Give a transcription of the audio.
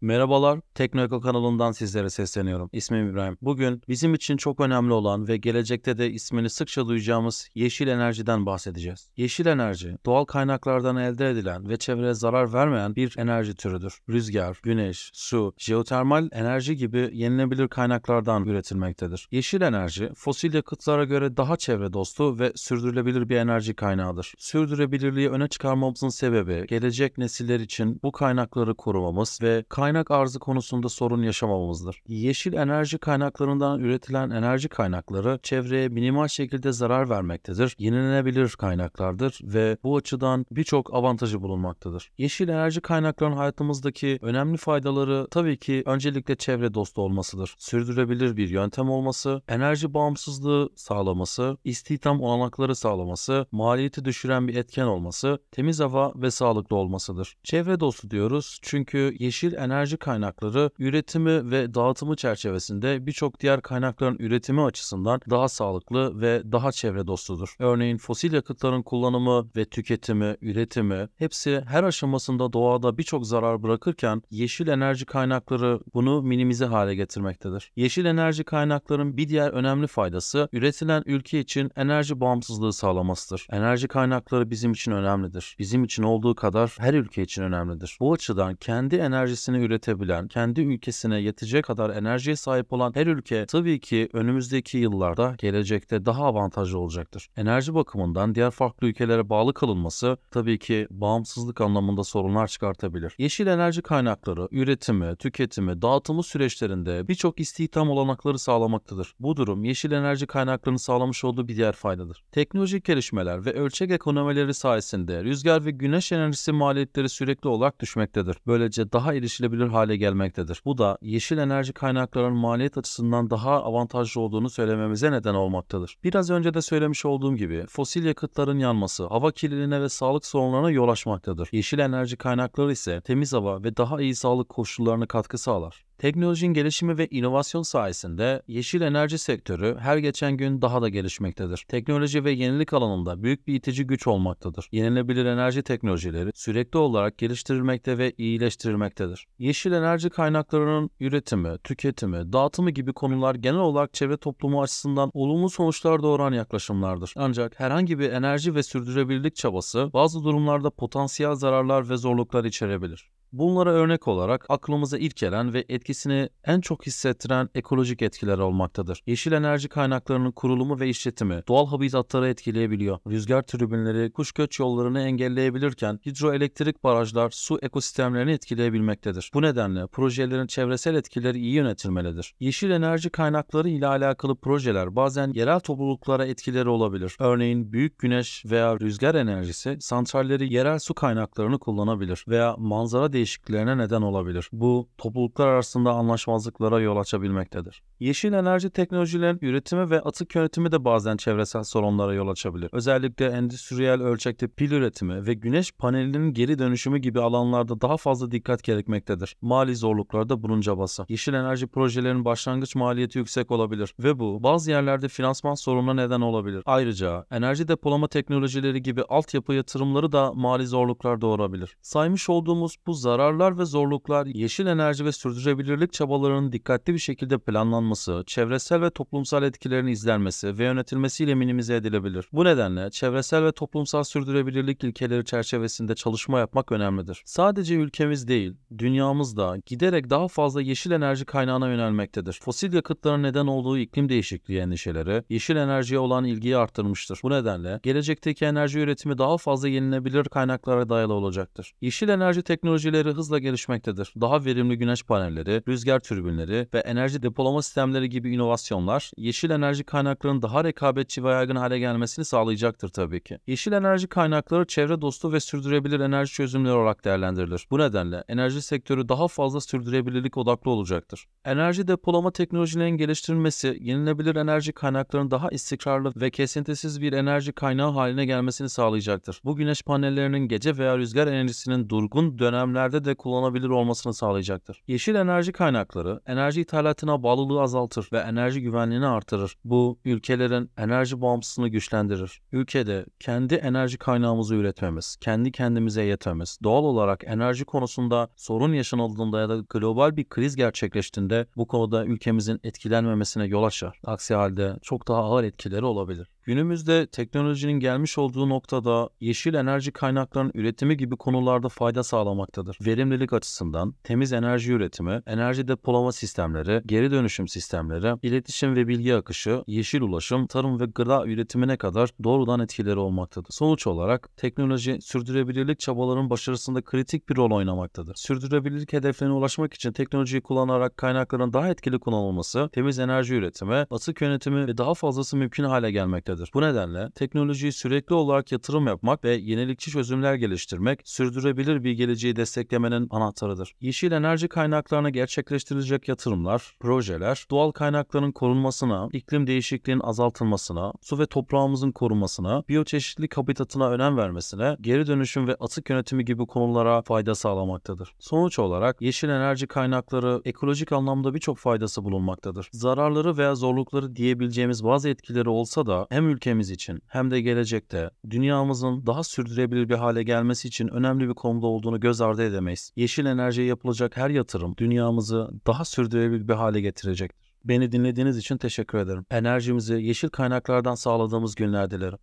Merhabalar, Teknoeko kanalından sizlere sesleniyorum. İsmim İbrahim. Bugün bizim için çok önemli olan ve gelecekte de ismini sıkça duyacağımız yeşil enerjiden bahsedeceğiz. Yeşil enerji, doğal kaynaklardan elde edilen ve çevreye zarar vermeyen bir enerji türüdür. Rüzgar, güneş, su, jeotermal enerji gibi yenilebilir kaynaklardan üretilmektedir. Yeşil enerji, fosil yakıtlara göre daha çevre dostu ve sürdürülebilir bir enerji kaynağıdır. Sürdürülebilirliği öne çıkarmamızın sebebi, gelecek nesiller için bu kaynakları korumamız ve kaynak kaynak arzı konusunda sorun yaşamamızdır. Yeşil enerji kaynaklarından üretilen enerji kaynakları çevreye minimal şekilde zarar vermektedir. Yenilenebilir kaynaklardır ve bu açıdan birçok avantajı bulunmaktadır. Yeşil enerji kaynaklarının hayatımızdaki önemli faydaları tabii ki öncelikle çevre dostu olmasıdır. Sürdürülebilir bir yöntem olması, enerji bağımsızlığı sağlaması, istihdam olanakları sağlaması, maliyeti düşüren bir etken olması, temiz hava ve sağlıklı olmasıdır. Çevre dostu diyoruz çünkü yeşil enerji enerji kaynakları üretimi ve dağıtımı çerçevesinde birçok diğer kaynakların üretimi açısından daha sağlıklı ve daha çevre dostudur. Örneğin fosil yakıtların kullanımı ve tüketimi, üretimi hepsi her aşamasında doğada birçok zarar bırakırken yeşil enerji kaynakları bunu minimize hale getirmektedir. Yeşil enerji kaynakların bir diğer önemli faydası üretilen ülke için enerji bağımsızlığı sağlamasıdır. Enerji kaynakları bizim için önemlidir. Bizim için olduğu kadar her ülke için önemlidir. Bu açıdan kendi enerjisini üretebilen, kendi ülkesine yetecek kadar enerjiye sahip olan her ülke tabii ki önümüzdeki yıllarda gelecekte daha avantajlı olacaktır. Enerji bakımından diğer farklı ülkelere bağlı kalınması tabii ki bağımsızlık anlamında sorunlar çıkartabilir. Yeşil enerji kaynakları üretimi, tüketimi, dağıtımı süreçlerinde birçok istihdam olanakları sağlamaktadır. Bu durum yeşil enerji kaynaklarının sağlamış olduğu bir diğer faydadır. Teknolojik gelişmeler ve ölçek ekonomileri sayesinde rüzgar ve güneş enerjisi maliyetleri sürekli olarak düşmektedir. Böylece daha erişilebilir ulaşılabilir hale gelmektedir. Bu da yeşil enerji kaynaklarının maliyet açısından daha avantajlı olduğunu söylememize neden olmaktadır. Biraz önce de söylemiş olduğum gibi fosil yakıtların yanması hava kirliliğine ve sağlık sorunlarına yol açmaktadır. Yeşil enerji kaynakları ise temiz hava ve daha iyi sağlık koşullarına katkı sağlar. Teknolojinin gelişimi ve inovasyon sayesinde yeşil enerji sektörü her geçen gün daha da gelişmektedir. Teknoloji ve yenilik alanında büyük bir itici güç olmaktadır. Yenilebilir enerji teknolojileri sürekli olarak geliştirilmekte ve iyileştirilmektedir. Yeşil enerji kaynaklarının üretimi, tüketimi, dağıtımı gibi konular genel olarak çevre toplumu açısından olumlu sonuçlar doğuran yaklaşımlardır. Ancak herhangi bir enerji ve sürdürülebilirlik çabası bazı durumlarda potansiyel zararlar ve zorluklar içerebilir. Bunlara örnek olarak aklımıza ilk gelen ve etkisini en çok hissettiren ekolojik etkiler olmaktadır. Yeşil enerji kaynaklarının kurulumu ve işletimi doğal habitatları etkileyebiliyor. Rüzgar tribünleri kuş göç yollarını engelleyebilirken hidroelektrik barajlar su ekosistemlerini etkileyebilmektedir. Bu nedenle projelerin çevresel etkileri iyi yönetilmelidir. Yeşil enerji kaynakları ile alakalı projeler bazen yerel topluluklara etkileri olabilir. Örneğin büyük güneş veya rüzgar enerjisi santralleri yerel su kaynaklarını kullanabilir veya manzara değişikliklerine neden olabilir. Bu topluluklar arasında anlaşmazlıklara yol açabilmektedir. Yeşil enerji teknolojilerin üretimi ve atık yönetimi de bazen çevresel sorunlara yol açabilir. Özellikle endüstriyel ölçekte pil üretimi ve güneş panelinin geri dönüşümü gibi alanlarda daha fazla dikkat gerekmektedir. Mali zorluklar da bunun cabası. Yeşil enerji projelerinin başlangıç maliyeti yüksek olabilir ve bu bazı yerlerde finansman sorununa neden olabilir. Ayrıca enerji depolama teknolojileri gibi altyapı yatırımları da mali zorluklar doğurabilir. Saymış olduğumuz bu zararlar ve zorluklar yeşil enerji ve sürdürülebilirlik çabalarının dikkatli bir şekilde planlanması, çevresel ve toplumsal etkilerini izlenmesi ve yönetilmesiyle minimize edilebilir. Bu nedenle çevresel ve toplumsal sürdürülebilirlik ilkeleri çerçevesinde çalışma yapmak önemlidir. Sadece ülkemiz değil, dünyamız da giderek daha fazla yeşil enerji kaynağına yönelmektedir. Fosil yakıtların neden olduğu iklim değişikliği endişeleri, yeşil enerjiye olan ilgiyi arttırmıştır. Bu nedenle gelecekteki enerji üretimi daha fazla yenilebilir kaynaklara dayalı olacaktır. Yeşil enerji teknolojileri teknolojileri hızla gelişmektedir. Daha verimli güneş panelleri, rüzgar türbinleri ve enerji depolama sistemleri gibi inovasyonlar yeşil enerji kaynaklarının daha rekabetçi ve yaygın hale gelmesini sağlayacaktır tabii ki. Yeşil enerji kaynakları çevre dostu ve sürdürülebilir enerji çözümleri olarak değerlendirilir. Bu nedenle enerji sektörü daha fazla sürdürülebilirlik odaklı olacaktır. Enerji depolama teknolojilerinin geliştirilmesi, yenilebilir enerji kaynaklarının daha istikrarlı ve kesintisiz bir enerji kaynağı haline gelmesini sağlayacaktır. Bu güneş panellerinin gece veya rüzgar enerjisinin durgun dönemler sektörlerde de kullanabilir olmasını sağlayacaktır. Yeşil enerji kaynakları enerji ithalatına bağlılığı azaltır ve enerji güvenliğini artırır. Bu ülkelerin enerji bağımsızlığını güçlendirir. Ülkede kendi enerji kaynağımızı üretmemiz, kendi kendimize yetmemiz, doğal olarak enerji konusunda sorun yaşanıldığında ya da global bir kriz gerçekleştiğinde bu konuda ülkemizin etkilenmemesine yol açar. Aksi halde çok daha ağır etkileri olabilir. Günümüzde teknolojinin gelmiş olduğu noktada yeşil enerji kaynaklarının üretimi gibi konularda fayda sağlamaktadır. Verimlilik açısından temiz enerji üretimi, enerji depolama sistemleri, geri dönüşüm sistemleri, iletişim ve bilgi akışı, yeşil ulaşım, tarım ve gıda üretimine kadar doğrudan etkileri olmaktadır. Sonuç olarak teknoloji sürdürülebilirlik çabalarının başarısında kritik bir rol oynamaktadır. Sürdürülebilirlik hedeflerine ulaşmak için teknolojiyi kullanarak kaynakların daha etkili kullanılması, temiz enerji üretimi, atık yönetimi ve daha fazlası mümkün hale gelmektedir. Bu nedenle teknolojiyi sürekli olarak yatırım yapmak ve yenilikçi çözümler geliştirmek sürdürülebilir bir geleceği desteklemenin anahtarıdır. Yeşil enerji kaynaklarına gerçekleştirilecek yatırımlar, projeler, doğal kaynakların korunmasına, iklim değişikliğinin azaltılmasına, su ve toprağımızın korunmasına, biyoçeşitlilik habitatına önem vermesine, geri dönüşüm ve atık yönetimi gibi konulara fayda sağlamaktadır. Sonuç olarak yeşil enerji kaynakları ekolojik anlamda birçok faydası bulunmaktadır. Zararları veya zorlukları diyebileceğimiz bazı etkileri olsa da hem ülkemiz için hem de gelecekte dünyamızın daha sürdürülebilir bir hale gelmesi için önemli bir konuda olduğunu göz ardı edemeyiz. Yeşil enerjiye yapılacak her yatırım dünyamızı daha sürdürülebilir bir hale getirecektir. Beni dinlediğiniz için teşekkür ederim. Enerjimizi yeşil kaynaklardan sağladığımız günler dilerim.